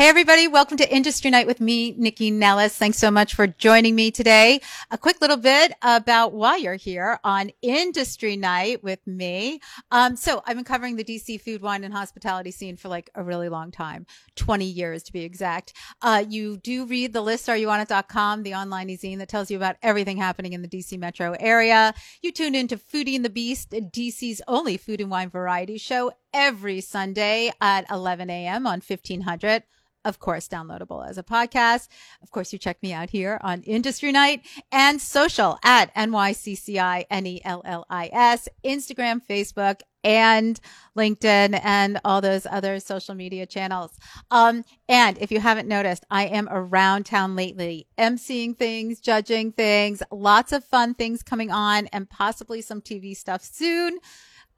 Hey, everybody. Welcome to Industry Night with me, Nycci Nellis. Thanks so much for joining me today. A quick little bit about why you're here on Industry Night with me. Um, so I've been covering the DC food, wine, and hospitality scene for like a really long time, 20 years to be exact. Uh, you do read the list, areyouonit.com, the online zine that tells you about everything happening in the DC metro area. You tune into Foodie and the Beast, DC's only food and wine variety show every Sunday at 11 a.m. on 1500 of course, downloadable as a podcast. Of course, you check me out here on Industry Night and social at NYCCI N-E-L-L-I-S, Instagram, Facebook, and LinkedIn and all those other social media channels. Um, and if you haven't noticed, I am around town lately, emceeing things, judging things, lots of fun things coming on and possibly some TV stuff soon.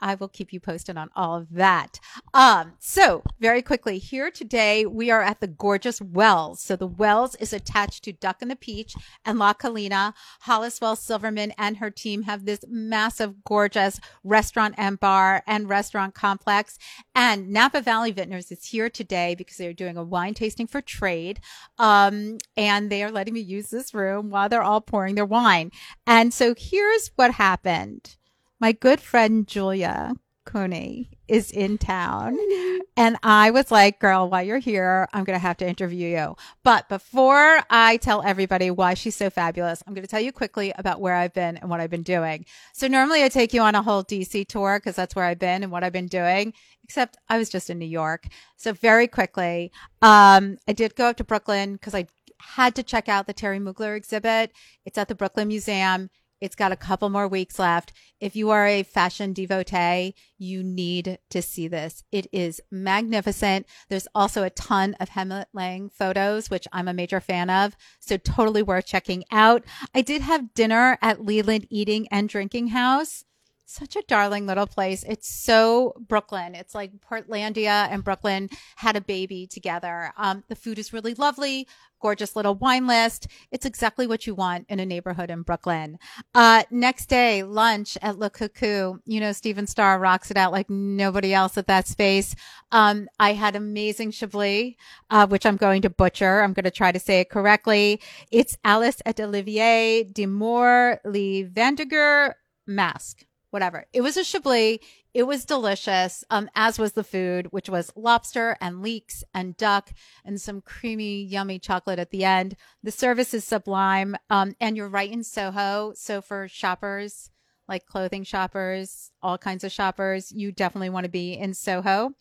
I will keep you posted on all of that. Um, so very quickly here today, we are at the gorgeous Wells. So the Wells is attached to Duck and the Peach and La Collina. Hollis Wells Silverman and her team have this massive, gorgeous restaurant and bar and restaurant complex. And Napa Valley Vintners is here today because they're doing a wine tasting for trade. Um, and they are letting me use this room while they're all pouring their wine. And so here's what happened my good friend Julia Coney is in town. And I was like, girl, while you're here, I'm going to have to interview you. But before I tell everybody why she's so fabulous, I'm going to tell you quickly about where I've been and what I've been doing. So normally I take you on a whole DC tour because that's where I've been and what I've been doing, except I was just in New York. So very quickly, um, I did go up to Brooklyn because I had to check out the Thierry Mugler exhibit. It's at the Brooklyn Museum. It's got a couple more weeks left. If you are a fashion devotee, you need to see this. It is magnificent. There's also a ton of Helmut Lang photos, which I'm a major fan of. So totally worth checking out. I did have dinner at Leland Eating and Drinking House such a darling little place. It's so Brooklyn. It's like Portlandia and Brooklyn had a baby together. Um, the food is really lovely, gorgeous little wine list. It's exactly what you want in a neighborhood in Brooklyn. Uh, next day, lunch at Le Coucou. You know, Stephen Starr rocks it out like nobody else at that space. Um, I had amazing Chablis, uh, which I'm going to butcher. I'm going to try to say it correctly. It's Alice et Olivier de Moor, Lee Vandiger, Mask whatever. It was a Chablis. It was delicious, um, as was the food, which was lobster and leeks and duck and some creamy, yummy chocolate at the end. The service is sublime. Um, and you're right in Soho. So for shoppers, like clothing shoppers, all kinds of shoppers, you definitely want to be in Soho.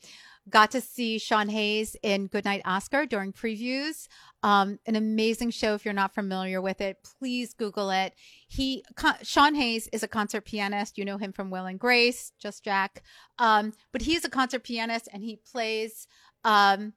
Got to see Sean Hayes in Goodnight Oscar during previews. Um, an amazing show. If you're not familiar with it, please Google it. He, Sean Hayes is a concert pianist. You know him from Will and Grace, Just Jack. Um, but he's a concert pianist and he plays, um,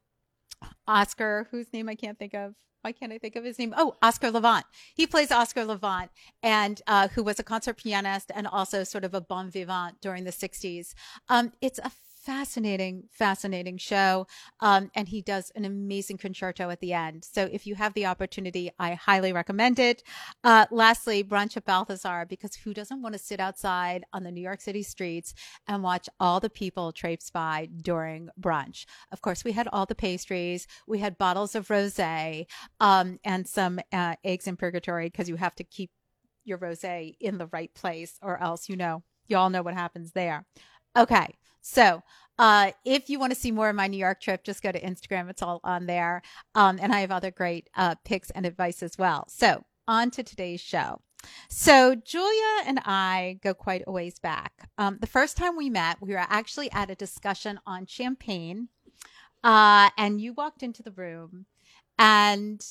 Oscar, whose name I can't think of. Why can't I think of his name? Oh, Oscar Levant. He plays Oscar Levant, and uh, who was a concert pianist and also sort of a bon vivant during the '60s. Um, it's a fascinating, fascinating show. Um, and he does an amazing concerto at the end. So if you have the opportunity, I highly recommend it. Uh, lastly, brunch at Balthazar, because who doesn't want to sit outside on the New York City streets and watch all the people traipse by during brunch? Of course, we had all the pastries. We had bottles of rosé, um, and some, uh, eggs in purgatory because you have to keep your rosé in the right place or else, you know, you all know what happens there. Okay. So, uh, if you want to see more of my New York trip, just go to Instagram. It's all on there. Um, and I have other great uh, picks and advice as well. So, on to today's show. So, Julia and I go quite a ways back. Um, the first time we met, we were actually at a discussion on champagne. Uh, and you walked into the room and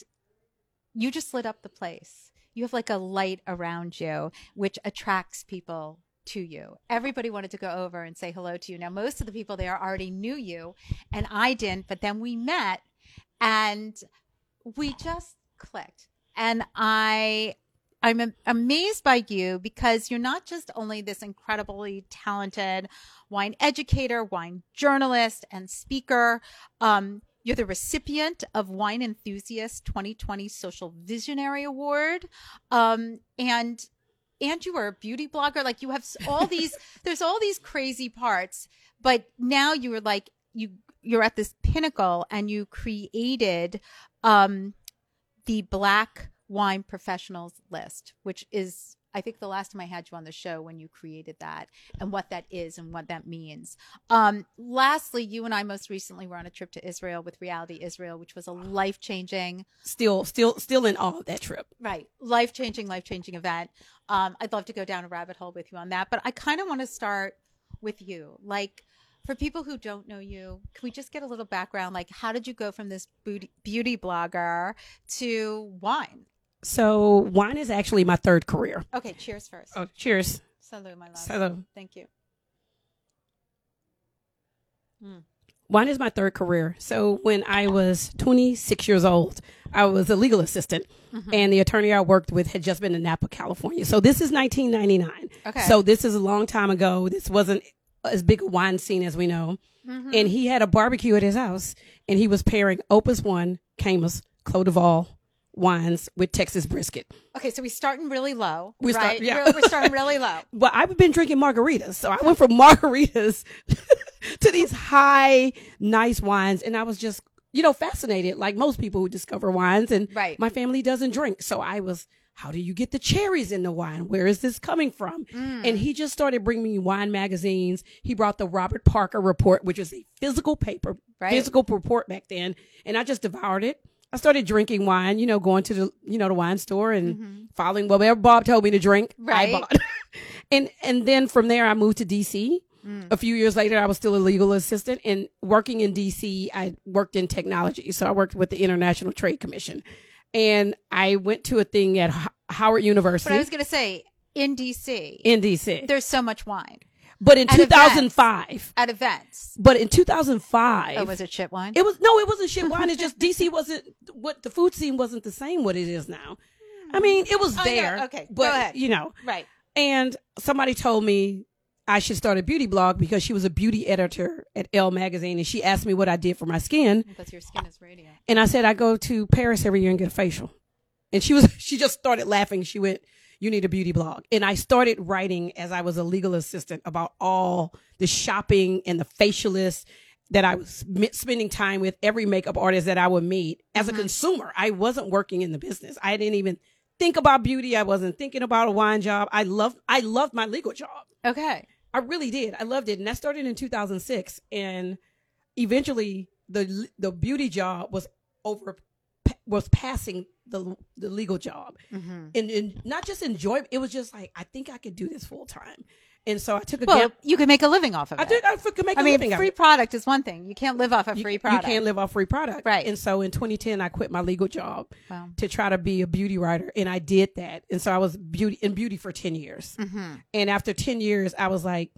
you just lit up the place. You have like a light around you, which attracts people to you. Everybody wanted to go over and say hello to you. Now, most of the people there already knew you, and I didn't, but then we met and we just clicked. And I, I'm amazed by you because you're not just only this incredibly talented wine educator, wine journalist, and speaker. Um, you're the recipient of Wine Enthusiast 2020 Social Visionary Award. Um, and and you are a beauty blogger. Like you have all these, there's all these crazy parts, but now you are like, you you're at this pinnacle and you created um, the Black Wine Professionals list, which is I think the last time I had you on the show when you created that and what that is and what that means. Um, lastly, you and I most recently were on a trip to Israel with Reality Israel, which was a life changing, Still, still, still in awe of that trip. right, life changing, life changing event. Um, I'd love to go down a rabbit hole with you on that, but I kind of want to start with you. Like, for people who don't know you, can we just get a little background? Like, how did you go from this beauty, beauty blogger to wine? So wine is actually my third career. Okay, cheers first. Oh, cheers. Salud, my love. Salud. Thank you. Hmm. Wine is my third career. So when I was 26 years old, I was a legal assistant, mm-hmm. and the attorney I worked with had just been in Napa, California. So this is 1999. Okay. So this is a long time ago. This wasn't as big a wine scene as we know. Mm-hmm. And he had a barbecue at his house, and he was pairing Opus One, Caymus, Clos Du Val wines with Texas brisket. Okay, so we're starting really low. We start- right? yeah. We're, we're starting really low. Well, I've been drinking margaritas. So I went from margaritas to these high, nice wines. And I was just, you know, fascinated, like most people who discover wines. And Right. my family doesn't drink. So I was, how do you get the cherries in the wine? Where is this coming from? Mm. And he just started bringing me wine magazines. He brought the Robert Parker report, which is a physical paper, Right. physical report back then. And I just devoured it. I started drinking wine, you know, going to the, you know, the wine store and following whatever Bob told me to drink. Mm-hmm. Right. I bought. and and then from there I moved to DC. Mm. A few years later I was still a legal assistant and working in DC I worked in technology. So I worked with the International Trade Commission. And I went to a thing at Ho- Howard But University I was going to say, in DC, in DC. there's so much wine But in at events. 2005, at events. but in 2005 Oh, was it shit wine? It was no, it wasn't shit wine. It's just DC wasn't what the food scene wasn't the same what it is now. I mean, it was Oh, there. okay, go but ahead. you know, right. and somebody told me I should start a beauty blog because she was a beauty editor at Elle magazine, and she asked me what I did for my skin, Because your skin is radiant. and I said I go to Paris every year and get a facial, and she was she just started laughing. She went. You need a beauty blog. And I started writing as I was a legal assistant about all the shopping and the facialists that I was spending time with every makeup artist that I would meet as a mm-hmm. consumer. I wasn't working in the business. I didn't even think about beauty. I wasn't thinking about a wine job. I loved, I loved my legal job. Okay. I really did. I loved it. And that started in 2006. And eventually the, the beauty job was over, was passing the, the legal job Mm-hmm. and, and not just enjoy it was just like i think i could do this full time and so i took a Well, gap you can make a living off of i it. think i could make a I mean, living free product is one thing. You can't live off a You- free product. you, can't live off free product Right. and so in 2010 i quit my legal job Wow. to try to be a beauty writer and i did that and so i was beauty in beauty for 10 years Mm-hmm. and after 10 years i was like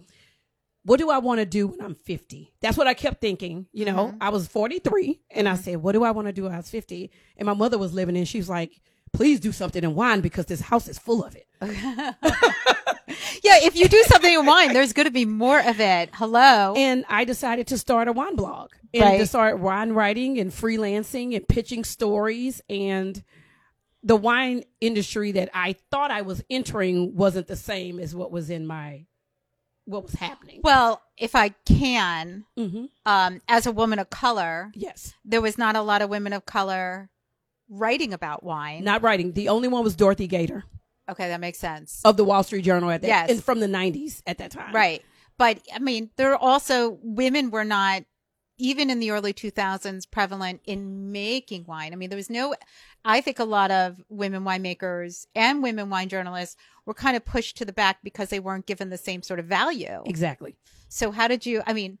what do i want to do when i'm 50 that's what i kept thinking you know Mm-hmm. i was 43 and i said what do i want to do when i was 50 and my mother was living and she was like please do something in wine because this house is full of it Yeah, if you do something in wine, there's going to be more of it. Hello. and I decided to start a wine blog and Right. to start wine writing and freelancing and pitching stories and the wine industry that I thought I was entering wasn't the same as what was in my what was happening. well, if I can, hmm um, as a woman of color, Yes, there was not a lot of women of color writing about wine. not writing. The only one was Dorothy Gaiter okay, that makes sense. of the Wall Street Journal at that Yes. and from the 90s at that time. Right. But I mean, there are also women were not even in the early 2000s prevalent in making wine. I mean, there was no I think a lot of women winemakers and women wine journalists were kind of pushed to the back because they weren't given the same sort of value. Exactly. So how did you I mean,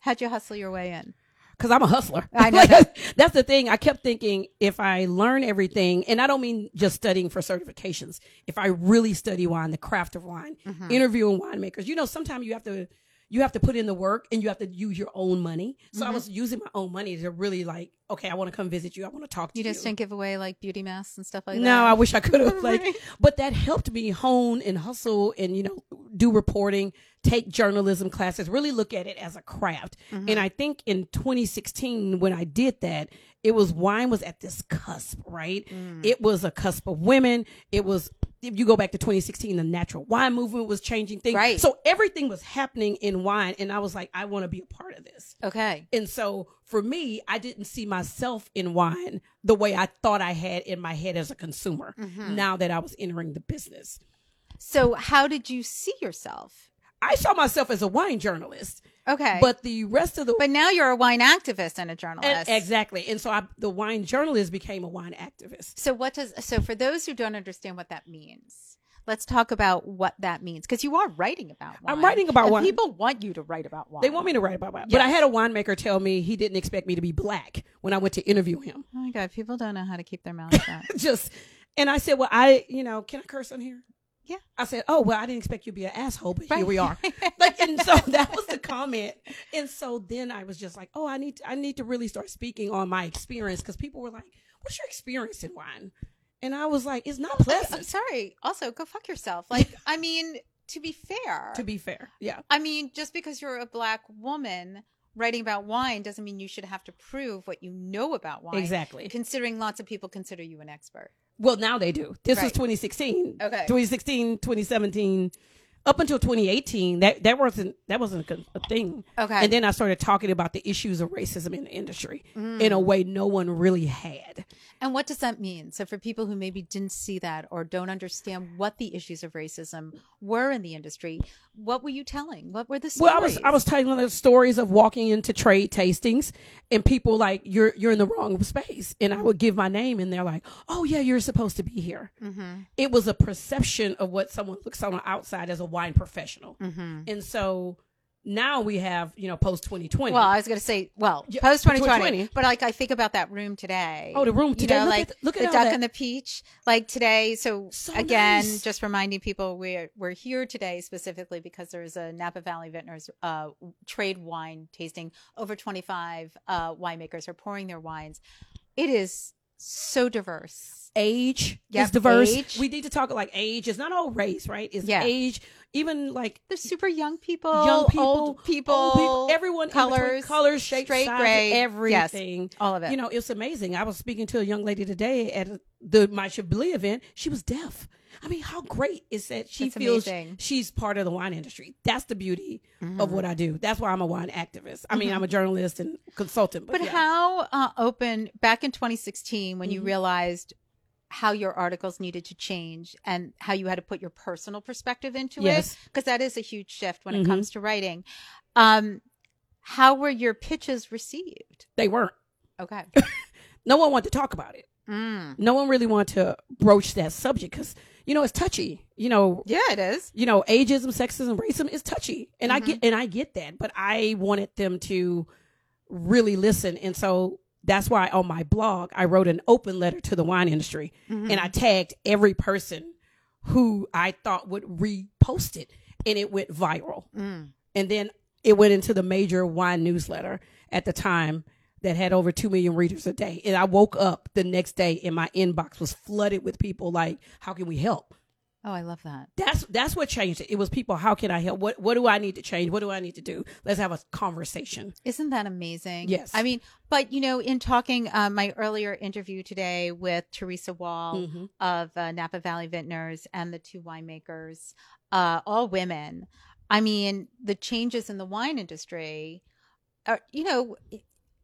how'd you hustle your way in? because I'm a hustler. I know that. That's the thing. I kept thinking if I learn everything, and I don't mean just studying for certifications. If I really study wine, the craft of wine, Mm-hmm. interviewing winemakers, you know, sometimes you have to you have to put in the work and you have to use your own money. So I Mm-hmm. was using my own money to really like, okay, I want to come visit you. I want to talk to You you. just didn't give away like beauty masks and stuff like that. No, I wish I could have. Like, Right. but that helped me hone and hustle and you know do reporting, take journalism classes, really look at it as a craft. Mm-hmm. And I think in 2016 when I did that, it was wine was at this cusp, right? Mm. It was a cusp of women. It was if you go back to 2016, the natural wine movement was changing things. Right. So everything was happening in wine. And I was like, I want to be a part of this. Okay. And so for me, I didn't see myself in wine the way I thought I had in my head as a consumer Mm-hmm. now that I was entering the business. So how did you see yourself? I saw myself as a wine journalist, Okay. but the rest of the but now you're a wine activist and a journalist. E- exactly. And so I, the wine journalist became a wine activist. So what does so for those who don't understand what that means, let's talk about what that means because you are writing about wine. I'm writing about And wine. People want you to write about wine. They want me to write about wine. But I had a winemaker tell me he didn't expect me to be black when I went to interview him. Oh my god, people don't know how to keep their mouths shut. Just, and I said, well, I, you know, can I curse on here? Yeah. I said, oh, well, I didn't expect you to be an asshole, but here we are. like, and so that was the comment. And so then I was just like, oh, I need, to, I need to really start speaking on my experience because people were like, what's your experience in wine? And I was like, it's not oh, I'm pleasant. sorry. Also, go fuck yourself. Like, I mean, to be fair, To be fair, yeah. I mean, just because you're a black woman writing about wine doesn't mean you should have to prove what you know about wine. Exactly. Considering lots of people consider you an expert. Well, now they do. This was Right. 2016. Okay. 2016, 2017, up until 2018. That that wasn't that wasn't a, a thing. Okay. And then I started talking about the issues of racism in the industry Mm. in a way no one really had. And what does that mean? So, for people who maybe didn't see that or don't understand what the issues of racism were in the industry, what were you telling? What were the stories? Well, I was I was telling the stories of walking into trade tastings and people like you're you're in the wrong space, and I would give my name and they're like, oh yeah, you're supposed to be here. Mm-hmm. It was a perception of what someone looks on the outside as a wine professional, Mm-hmm. and so now we have you know post 2020. Well, I was going to say, well, Yeah, post 2020, 2020. but like I think about that room today. Oh, the room You today. know, Look like at- look at the duck that. and the peach. Like today, so, So again, nice. just reminding people we're we're here today specifically because there's a Napa Valley Vintners uh, trade wine tasting. Over 25 uh, winemakers are pouring their wines. It is so diverse. Age Yep, is diverse. age. We need to talk like age. It's not all race, right? It's Yeah. age. Even like There's super young people, young people, old people, old people, everyone, colors, colors, shapes, straight, sizes, gray, yes. everything. all of it. You know, it's amazing. I was speaking to a young lady today at the My Chablis event. She was deaf. I mean, how great is that? She That's feels amazing. she's part of the wine industry. That's the beauty Mm-hmm. of what I do. That's why I'm a wine activist. I mean, I'm a journalist and consultant. But, But yeah. how uh, open back in 2016 when you Mhm. realized how your articles needed to change and how you had to put your personal perspective into Yes. it because that is a huge shift when Mhm. it comes to writing. Um, how were your pitches received? they weren't. Okay. No one wanted to talk about it. Mm. no one really wanted to broach that subject because you know it's touchy you know Yeah, it is. you know ageism sexism racism is touchy and i Mhm. get and i get that but i wanted them to really listen and so that's why on my blog i wrote an open letter to the wine industry and i tagged every person who i thought would repost it and it went viral. Mm. and then it went into the major wine newsletter at the time that had over 2 million readers a day. And i woke up the next day and my inbox was flooded with people like how can we help Oh, I love that. that's that's what changed it it was people how can i help what what do i need to change what do i need to do let's have a conversation Isn't that amazing? Yes. I mean, but you know, in talking uh, my earlier interview today with Teresa Wall Mhm. of uh, Napa Valley Vintners and the two winemakers, uh, all women. I mean, the changes in the wine industry, are, you know,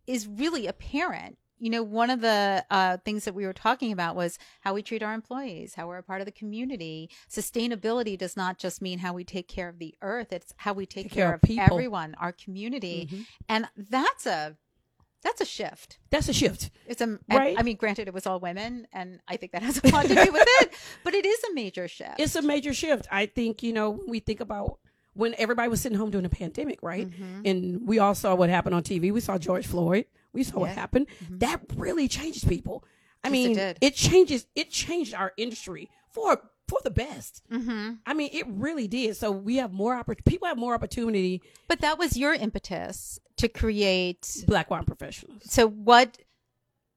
is really apparent. You know, one of the uh, things that we were talking about was how we treat our employees, how we're a part of the community. Sustainability does not just mean how we take care of the earth; it's how we take, Take care, care of people. everyone, our community, Mhm. and that's a that's a shift. that's a shift It's a Right. I mean, granted, it was all women, and I think that has a lot to do with it. But it is a major shift. it's a major shift i think you know we think about when everybody was sitting home during the pandemic right Mhm. and we all saw what happened on tv we saw george floyd we saw what Yeah. happened Mhm. that really changes people i Yes, it mean did. changes it changed our industry for for the best hmm I mean, it really did. So we have more oppor- people have more opportunity. But that was your impetus to create. Black wine professionals. So what?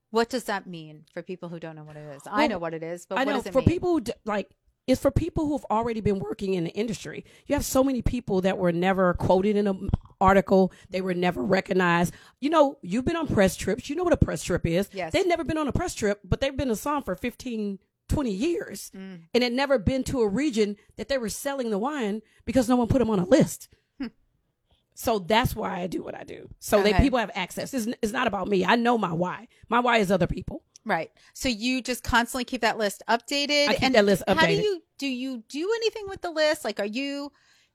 What does that mean for people who don't know what it is? I know what it is, but I what know does it for mean? people who like it's for people who've already been working in the industry. You have so many people that were never quoted in an article. They were never recognized. You know, you've been on press trips. You know what a press trip is. Yes. They've never been on a press trip, but they've been a somm for 15, 20 years Mm. and had never been to a region that they were selling the wine because no one put them on a list. So that's why I do what I do. So Okay. that people have access. It's, it's not about me. I know my why. My why is other people. Right. So you just constantly keep that list updated. I keep and that list updated. How do you do you do anything with the list? Like, are you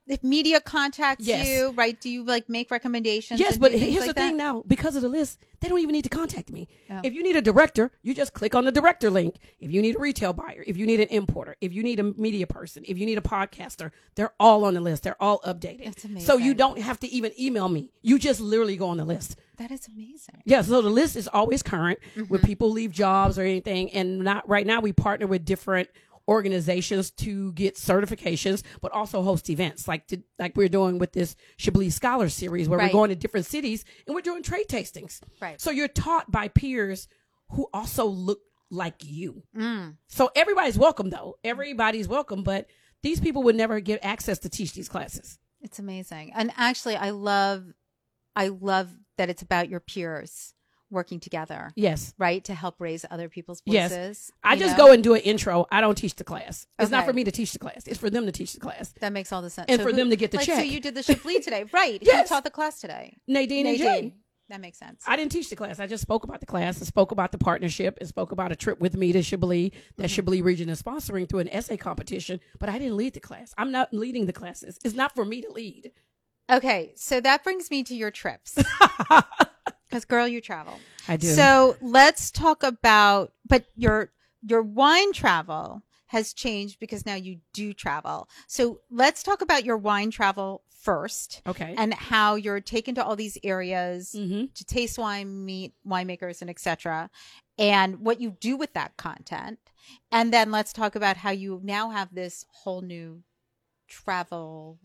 if media contacts Yes. you, right? Do you like make recommendations? Yes, but here's like the thing now. Because of the list, they don't even need to contact me. Oh. If you need a director, you just click on the director link. If you need a retail buyer, if you need an importer, if you need a media person, if you need a podcaster, they're all on the list. They're all updated. That's So you don't have to even email me. You just literally go on the list. That is amazing. Yeah, so the list is always current when Mm-hmm. people leave jobs or anything. And not right now, we partner with different organizations to get certifications, but also host events like to, like we're doing with this Chablis Scholar Series, where Right. we're going to different cities and we're doing trade tastings. Right. So you're taught by peers who also look like you. Mm. So everybody's welcome, though. Everybody's welcome, but these people would never get access to teach these classes. It's amazing. And actually, I love, I love that it's about your peers working together, Yes. right, to help raise other people's voices. Yes. I just know? go and do an intro. I don't teach the class. It's not for me to teach the class. It's for them to teach the class. That makes all the sense. And for them to get the like, So you did the Chablis today, right? Yes. Who taught the class today? Nadine, and Jay. Nadine. That makes sense. I didn't teach the class. I just spoke about the class and spoke about the partnership and spoke about a trip with me to Chablis that Mm-hmm. Chablis region is sponsoring through an essay competition. But I didn't lead the class. I'm not leading the classes. It's not for me to lead. Okay, so that brings me to your trips. Because girl, you travel. I do. So let's talk about but your your wine travel has changed because now you do travel. So let's talk about your wine travel first okay. and how you're taken to all these areas hmm to taste wine, meet winemakers and etc. And what you do with that content. And then let's talk about how you now have this whole new travel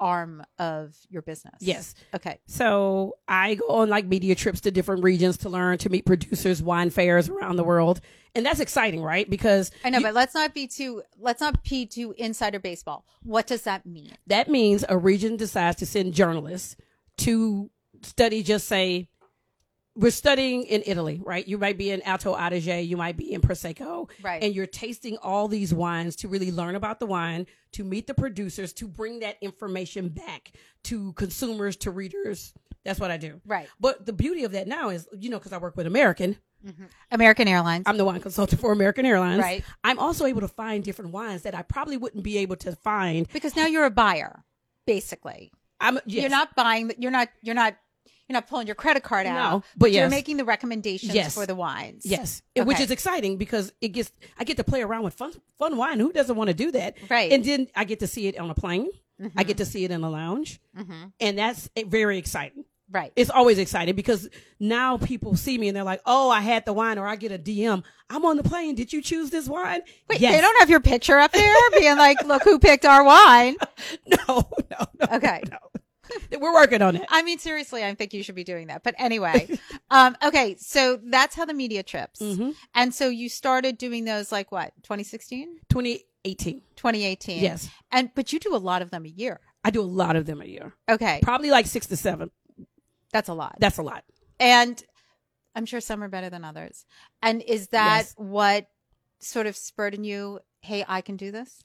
arm of your business. Yes. Okay. So I go on like media trips to different regions to learn to meet producers, wine fairs around the world. And that's exciting, right? Because I know, you- but let's not be too let's not be too insider baseball. What does that mean? that means a region decides to send journalists to study just say we're studying in Italy, right? You might be in Alto Adige, you might be in Prosecco, Right. and you're tasting all these wines to really learn about the wine, to meet the producers, to bring that information back to consumers, to readers. That's what I do. Right. But the beauty of that now is, you know, because I work with American, mm-hmm. American Airlines. I'm the wine consultant for American Airlines. Right. I'm also able to find different wines that I probably wouldn't be able to find. because now you're a buyer, basically. I'm yes. You're not buying you're not you're not you're not pulling your credit card No, out. but you're making the recommendations Yes. for the wines. Yes, and which is exciting because it gets I get to play around with fun fun wine. Who doesn't want to do that? Right. And then I get to see it on a plane. I get mm-hmm. to see it in a lounge, mm-hmm. and that's very exciting. Right. It's always exciting because now people see me and they're like, "Oh, I had the wine," or I get a DM. I'm on the plane. Did you choose this wine? Wait, yes. they don't have your picture up there being like, look who picked our wine. No, no, no. Okay. no. We're working on it. I mean, seriously, I think you should be doing that. But anyway, um, okay, so that's how the media trips. Mhm. And so you started doing those like what, 2016, 2018. 2018? Yes, And but you do a lot of them a year. I do a lot of them a year. Okay, Probably like six to seven. that's a lot. That's a lot. And I'm sure some are better than others. And is that Yes. what sort of spurred in you? Hey, I can do this.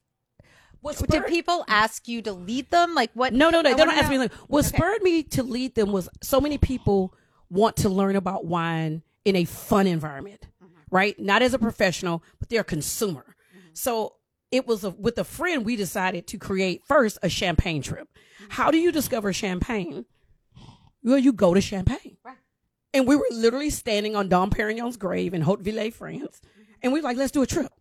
What Did people ask you to lead them? Like what? No, no, no. I They don't wanna ask me. Like, what Okay. spurred me to lead them was so many people want to learn about wine in a fun environment, Mm-hmm. right? Not as a professional, but they're a consumer. So it was a, with a friend we decided to create first a champagne trip. Mm-hmm. How do you discover champagne? Well, you go to Champagne. Right. And we were literally standing on Dom Perignon's grave in Hautvillers, France. And we were like, let's do a trip.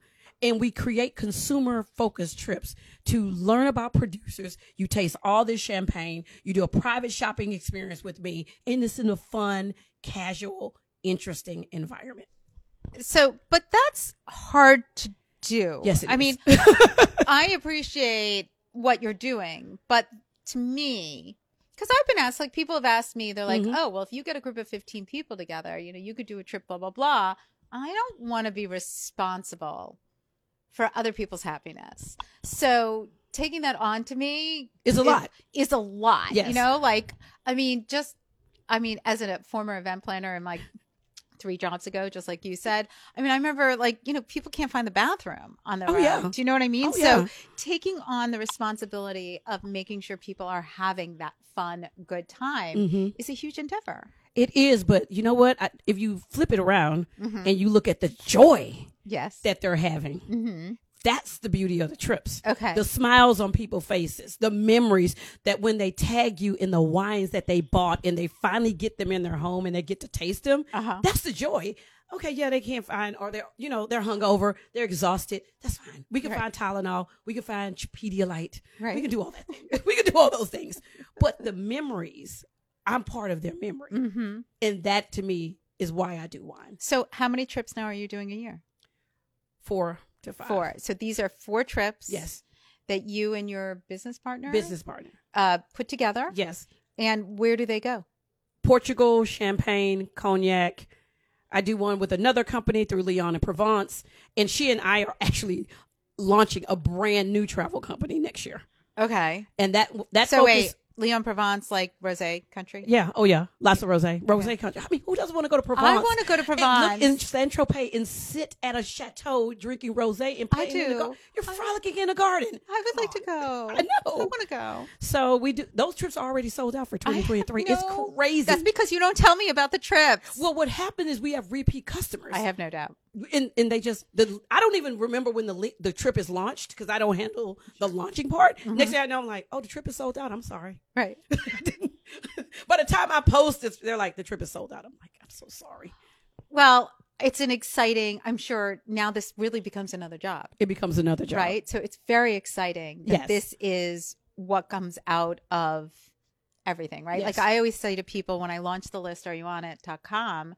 And we create consumer focused trips to learn about producers. You taste all this champagne. You do a private shopping experience with me. And this in a fun, casual, interesting environment. So, but that's hard to do. Yes, it I is. mean, I appreciate what you're doing, but to me, because I've been asked, like people have asked me, they're like, Mhm. oh, well, if you get a group of 15 people together, you know, you could do a trip, blah, blah, blah. I don't want to be responsible for other people's happiness. So taking that on to me is a is- lot. Is a lot. Yes. You know, like, I mean, just, I mean, as a former event planner and like three jobs ago, just like you said. I mean, I remember like, you know, people can't find the bathroom on their Oh, own. yeah. Do you know what I mean? Oh, so yeah. taking on the responsibility of making sure people are having that fun, good time hmm is a huge endeavor. It is, but you know what? I, if you flip it around Mhm. and you look at the joy Yes. that they're having, hmm that's the beauty of the trips. Okay. The smiles on people's faces, the memories that when they tag you in the wines that they bought and they finally get them in their home and they get to taste them, Uh-huh. that's the joy. Okay, yeah, they can't find, or they're, you know, they're hungover, they're exhausted. That's fine. We can Right. find Tylenol, we can find Pedialyte, Right. we can do all that. We can do all those things. But the memories, I'm part of their memory, hmm and that to me is why I do wine. So how many trips now are you doing a year? Four to five. Four. So these are four trips. Yes. That you and your business partner Business partner. uh, put together. Yes. And where do they go? Portugal, Champagne, Cognac. I do one with another company through Leon and Provence, and she and I are actually launching a brand new travel company next year. Okay. And that that So focus, wait, Leon Provence, like rosé country. yeah, oh yeah, lots of rosé, rosé country. I mean, who doesn't want to go to Provence? I want to go to and look in Saint Tropez and sit at a chateau drinking rosé and I playing in the do. gar- You're frolicking in a garden. I would like to go. I know. I want to go. So we do. Those trips are already sold out for 2023. It's crazy. That's because you don't tell me about the trips. well, what happened is we have repeat customers. I have no doubt. And and they just the I don't even remember when the the trip is launched because I don't handle the launching part. Mm-hmm. Next thing I know, I'm like, oh, the trip is sold out. I'm sorry. Right. By the time I post it, they're like, the trip is sold out. I'm like, I'm so sorry. Well, it's an exciting. I'm sure now this really becomes another job, It becomes another job, right? So it's very exciting that Yes. this is what comes out of everything, right? Yes. Like I always say to people when I launch the list, are you on it.com,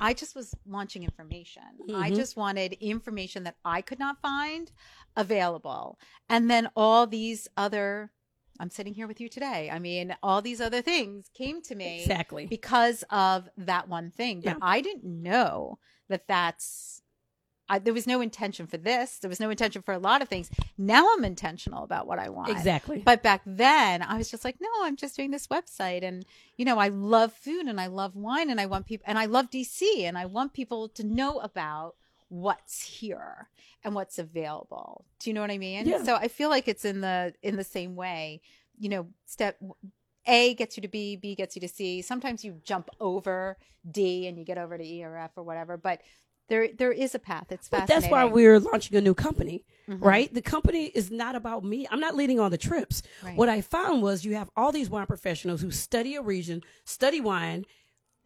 I just was launching information. I Mhm. just wanted information that I could not find available. And then all these other, I'm sitting here with you today. I mean, all these other things came to me Exactly. because of that one thing. But Yeah. I didn't know that that's. I, there was no intention for this. There was no intention for a lot of things. Now I'm intentional about what I want. Exactly. But back then, I was just like, no, I'm just doing this website. And, you know, I love food and I love wine and I want people, and I love DC and I want people to know about what's here and what's available. Do you know what I mean? Yeah. So I feel like it's in the, in the same way, you know, step A gets you to B, B gets you to C. Sometimes you jump over D and you get over to E or F or whatever, but there, there is a path. It's fascinating. But that's why we're launching a new company, Mhm. right? The company is not about me. I'm not leading on the trips. Right. What I found was you have all these wine professionals who study a region, study wine,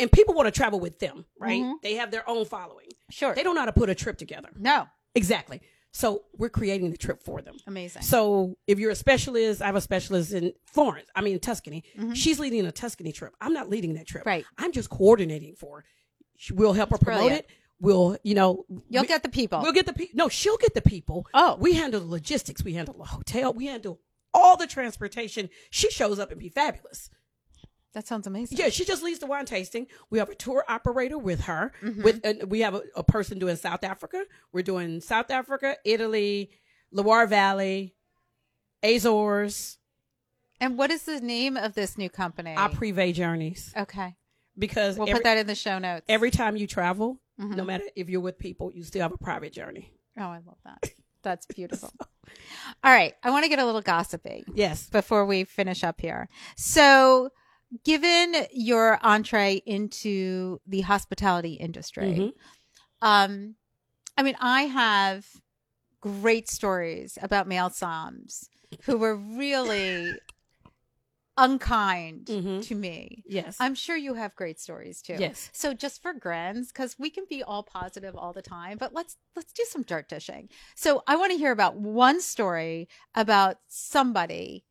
and people want to travel with them, right? Mhm. They have their own following. Sure. They don't know how to put a trip together. no. Exactly. So we're creating the trip for them. Amazing. So if you're a specialist, I have a specialist in Florence. I mean Tuscany. Mhm. She's leading a Tuscany trip. I'm not leading that trip. Right. I'm just coordinating for her. We'll help her promote brilliant. it. We'll, you know, You'll we- get the people. We'll get the people. No, she'll get the people. Oh. we handle the logistics. We handle the hotel. We handle all the transportation. She shows up and be fabulous. that sounds amazing. Yeah, she just leads the wine tasting. We have a tour operator with her. Mm-hmm. With and we have a, a person doing South Africa. We're doing South Africa, Italy, Loire Valley, Azores, And what is the name of this new company? our privé journeys. okay. Because We'll every, put that in the show notes. every time you travel, Mhm. no matter if you're with people, you still have a private journey. oh, I love that. That's beautiful. All right. I want to get a little gossipy Yes. before we finish up here. So, given your entree into the hospitality industry, Mhm. um, I mean, I have great stories about male somms who were really unkind Mhm. to me. Yes. I'm sure you have great stories too. Yes. So just for grins, because we can be all positive all the time, but let's let's do some dirt dishing. So I want to hear about one story about somebody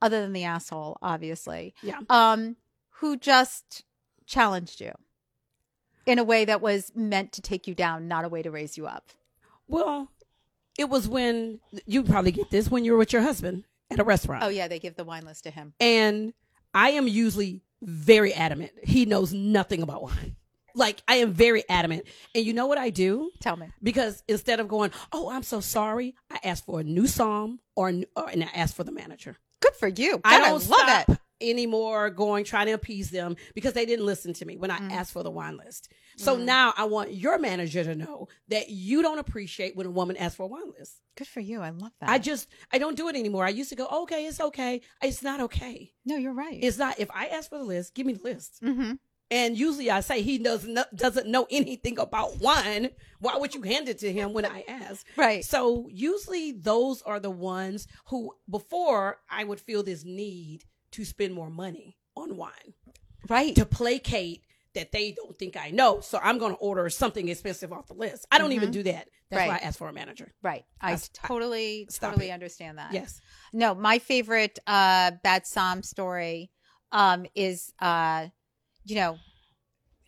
other than the asshole, obviously. Yeah. Um, who just challenged you in a way that was meant to take you down, not a way to raise you up. Well, it was when you probably get this when you were with your husband at a restaurant. Oh yeah, they give the wine list to him. And I am usually very adamant. He knows nothing about wine. Like I am very adamant. And you know what I do? Tell me. Because instead of going, "Oh, I'm so sorry," I ask for a new somm or, a new- or and I ask for the manager. Good for you. God, I I, don't love stop it. anymore going trying to appease them because they didn't listen to me when I Mm. asked for the wine list. So Mm. now I want your manager to know that you don't appreciate when a woman asks for a wine list. Good for you. I love that. I just I don't do it anymore. I used to go, okay, it's okay. It's not okay. no, you're right. It's not. If I ask for the list, give me the list. mm-hmm. And usually I say he doesn't doesn't know anything about wine. Why would you hand it to him when I ask? Right. So usually those are the ones who before I would feel this need to spend more money on wine Right. to placate that they don't think I know. So I'm going to order something expensive off the list. I don't even do that. That's why I ask for a manager. Right. I I totally, stop totally it. understand that. Yes. No, my favorite uh bad somm story um is uh you know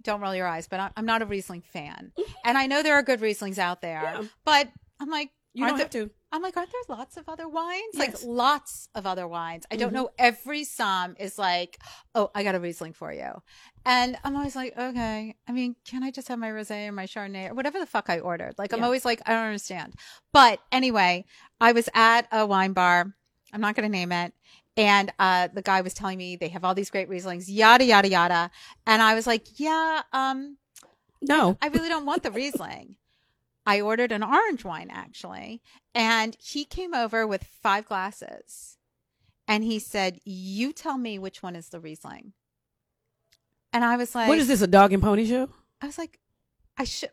don't roll your eyes, but I- I'm not a Riesling fan. And I know there are good Rieslings out there, Yeah. but I'm like You aren't don't there- have to. I'm like, aren't there lots of other wines? Yes. Like lots of other wines. I don't Mhm. know. Every somm is like, oh, I got a Riesling for you. And I'm always like, okay. I mean, can I just have my rosé or my Chardonnay or whatever the fuck I ordered? Like, I'm always like, I don't understand. But anyway, I was at a wine bar. I'm not going to name it. And uh, the guy was telling me they have all these great Rieslings, yada yada yada. And I was like, yeah, um, No. I really don't want the Riesling. I ordered an orange wine actually, and he came over with five glasses, and he said, "You tell me which one is the Riesling." And I was like, what is this? A dog and pony show? I was like, I should,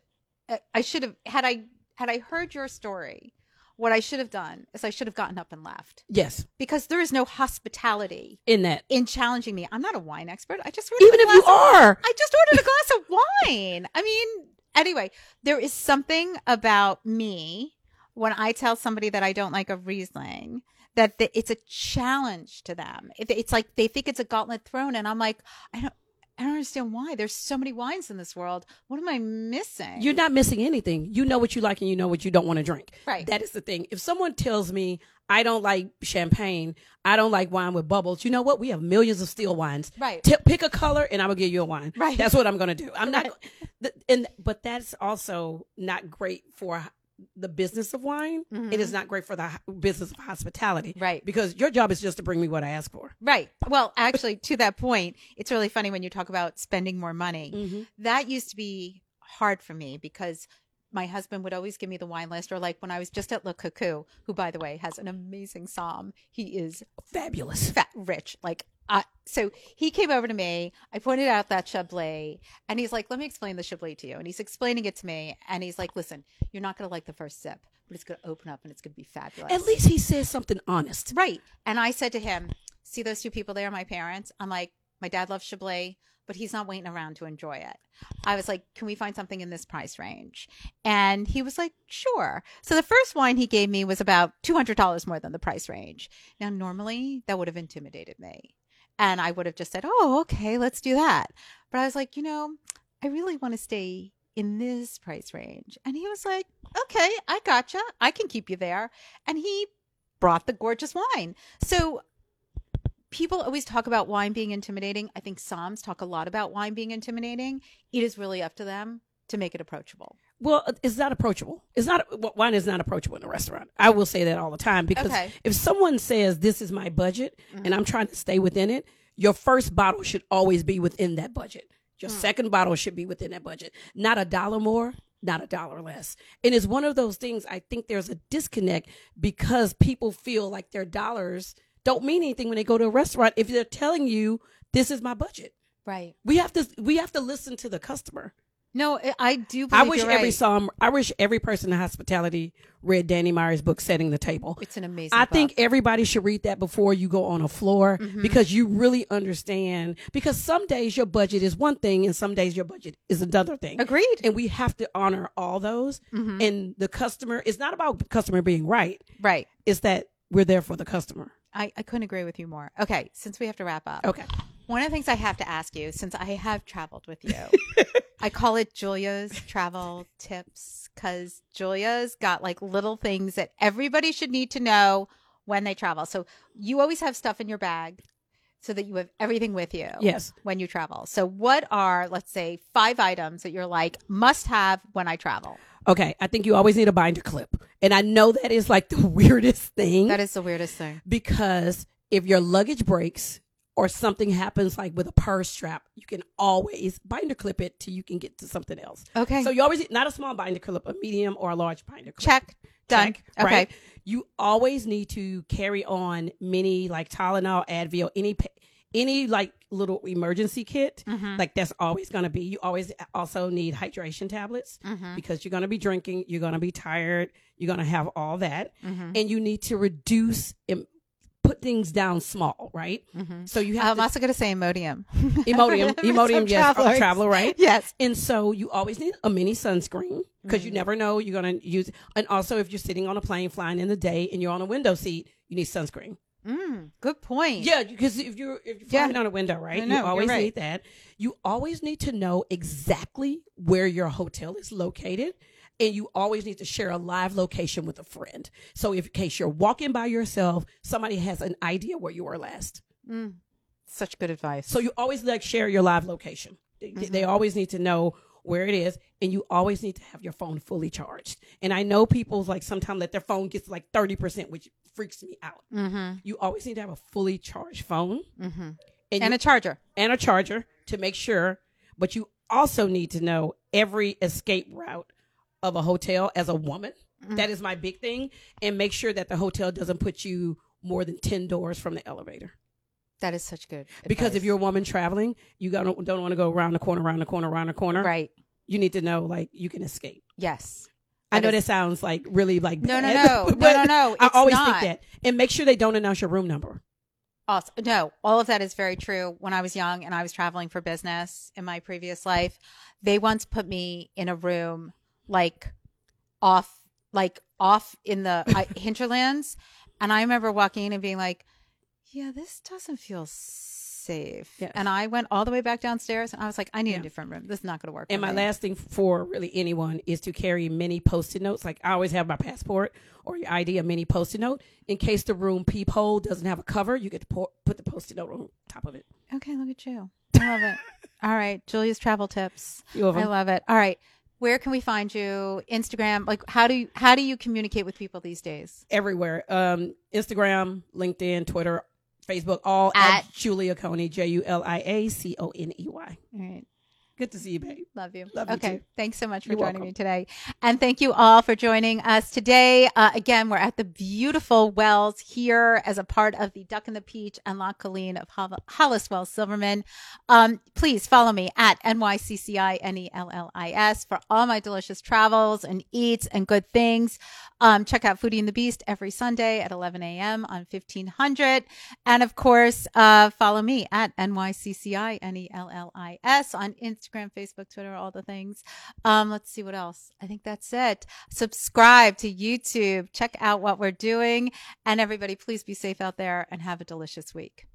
uh, I should have had I had I heard your story. What I should have done is I should have gotten up and left Yes. because there is no hospitality In that. in challenging me. I'm not a wine expert. I just ordered Even if you of- are. I just ordered a glass of wine. I mean, anyway, there is something about me when I tell somebody that I don't like a Riesling that the, it's a challenge to them. It- It's like they think it's a gauntlet thrown, and I'm like, I don't. I don't understand why. There's so many wines in this world. What am I missing? You're not missing anything. You know what you like and you know what you don't want to drink. Right. That is the thing. If someone tells me I don't like champagne, I don't like wine with bubbles, you know what? We have millions of still wines. Right. T- pick a color and I will give you a wine. Right. That's what I'm going to do. I'm not, Right. and but that's also not great for the business of wine. Mhm. It is not great for the business of hospitality. Right. Because your job is just to bring me what I ask for. Right. Well, actually, to that point, it's really funny when you talk about spending more money. Mm-hmm. that used to be hard for me because my husband would always give me the wine list or like when I was just at Le Coucou, who by the way has an amazing somm. He is Fabulous. fat rich. Like uh, so he came over to me, I pointed out that Chablis and he's like, Let me explain the Chablis to you. And he's explaining it to me and he's like, Listen, you're not gonna like the first sip, but it's gonna open up and it's gonna be fabulous. At least he says something honest. Right. And I said to him, See those two people there, my parents? I'm like, My dad loves Chablis, but he's not waiting around to enjoy it. I was like, Can we find something in this price range? And he was like, Sure. So the first wine he gave me was about $200 more than the price range. Now, normally that would have intimidated me. And I would have just said, Oh, okay, let's do that. But I was like, You know, I really want to stay in this price range. And he was like, Okay, I gotcha. I can keep you there. And he brought the gorgeous wine. So people always talk about wine being intimidating. I think somms talk a lot about wine being intimidating. It is really up to them to make it approachable. Well, uh, it's not approachable. It's not well, wine is not approachable in a restaurant. I will say that all the time because Okay. if someone says this is my budget mm-hmm. and I'm trying to stay within it, your first bottle should always be within that budget. Your mm. second bottle should be within that budget. Not a dollar more, not a dollar less. And it's one of those things I think there's a disconnect because people feel like their dollars don't mean anything when they go to a restaurant if they're telling you this is my budget. Right. We have to we have to listen to the customer. No, I- do. I wish every right. somm. I wish every person in hospitality read Danny Meyer's book, Setting the Table. It's an amazing. I think book. Mm-hmm. everybody should read that before you go on a floor because you really understand. Because some days your budget is one thing, and some days your budget is another thing. agreed. And we have to honor all those. Mhm. And the customer, it's not about customer being right. Right. It's that we're there for the customer. I, I couldn't agree with you more. Okay, since we have to wrap up, Okay. One of the things I have to ask you, since I have traveled with you, I call it Julia's travel tips because Julia's got like little things that everybody should need to know when they travel. So you always have stuff in your bag so that you have everything with you Yes. when you travel. So what are, let's say, five items that you're like must have when I travel? Okay. I think you always need a binder clip. And I know that is like the weirdest thing. That is the weirdest thing. because if your luggage breaks or something happens like with a purse strap, you can always binder clip it till you can get to something else. Okay. So you always not a small binder clip, a medium or a large binder clip. Check. Done. Check, okay. right? You always need to carry on many like Tylenol, Advil, any any like little emergency kit. Mhm. Like that's always going to be. You always also need hydration tablets Mhm. because you're going to be drinking, you're going to be tired, you're going to have all that, Mhm. and you need to reduce and put things down small, right? Mhm. So you have I'm also going to say Imodium. to, Imodium, Imodium, yes, travelers. traveler, right? Yes. And so you always need a mini sunscreen because you Mhm. never know you're going to use. And also, if you're sitting on a plane flying in the day and you're on a window seat, you need sunscreen. Mm, good point. Yeah, because if you're if you're Yeah. flying on a window, right? You always right. need that. You always need to know exactly where your hotel is located. And you always need to share a live location with a friend. So, if in case you're walking by yourself, somebody has an idea where you were last. Mm, such good advice. So you always like share your live location. They, they always need to know where it is, and you always need to have your phone fully charged. And I know people's like sometimes let their phone gets like thirty percent, which freaks me out. mm-hmm. You always need to have a fully charged phone Mm-hmm. and, And you- a charger. and a charger to make sure. But you also need to know every escape route of a hotel as a woman. Mhm. That is my big thing, and make sure that the hotel doesn't put you more than ten doors from the elevator. That is such good. Because if you're a woman traveling, you don't, don't want to go around the corner, around the corner, around the corner. right. You need to know like you can escape. Yes. I know is- that sounds like really like No, no, bad, no, no, but no, no. I always not. think that, and make sure they don't announce your room number. Also, no, all of that is very true. When I was young and I was traveling for business in my previous life, they once put me in a room like off, like off in the hinterlands, and I remember walking in and being like, "Yeah, this doesn't feel safe." Yes. And I went all the way back downstairs, and I was like, "I need Yeah. a different room. This is not going to work." And my me." last thing for really anyone is to carry many post-it notes. Like I always have my passport or your ID, a mini post-it note in case the room peephole doesn't have a cover. You get to pour, put the post-it note on top of it. Okay, look at you. I love it. all right, Julia's travel tips. I love it. All right. Where can we find you? Instagram. Like how do you how do you communicate with people these days? everywhere. Um, Instagram, LinkedIn, Twitter, Facebook, all at, At- Julia Coney, J U L I A C O N E Y. All right. Good to see you, babe. Love you. Love you okay. too. Thanks so much for You're joining welcome. me today. And thank you all for joining us today. Uh, again, we're at the beautiful Wells here as a part of the Duck and the Peach and La Collina of Hol- Hollis Wells Silverman. Um, please follow me at NYCCI-N-E-L-L-I-S for all my delicious travels and eats and good things. Um, check out Foodie and the Beast every Sunday at 11 a.m. on 1500. And of course, uh, follow me at NYCCI-N-E-L-L-I-S on Instagram, Facebook, Twitter, all the things. Um, let's see what else. I think that's it. Subscribe to YouTube. Check out what we're doing. And everybody, please be safe out there and have a delicious week.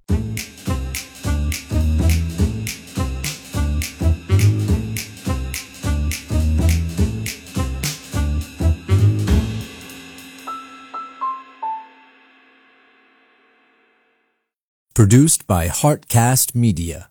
Produced by Heartcast Media.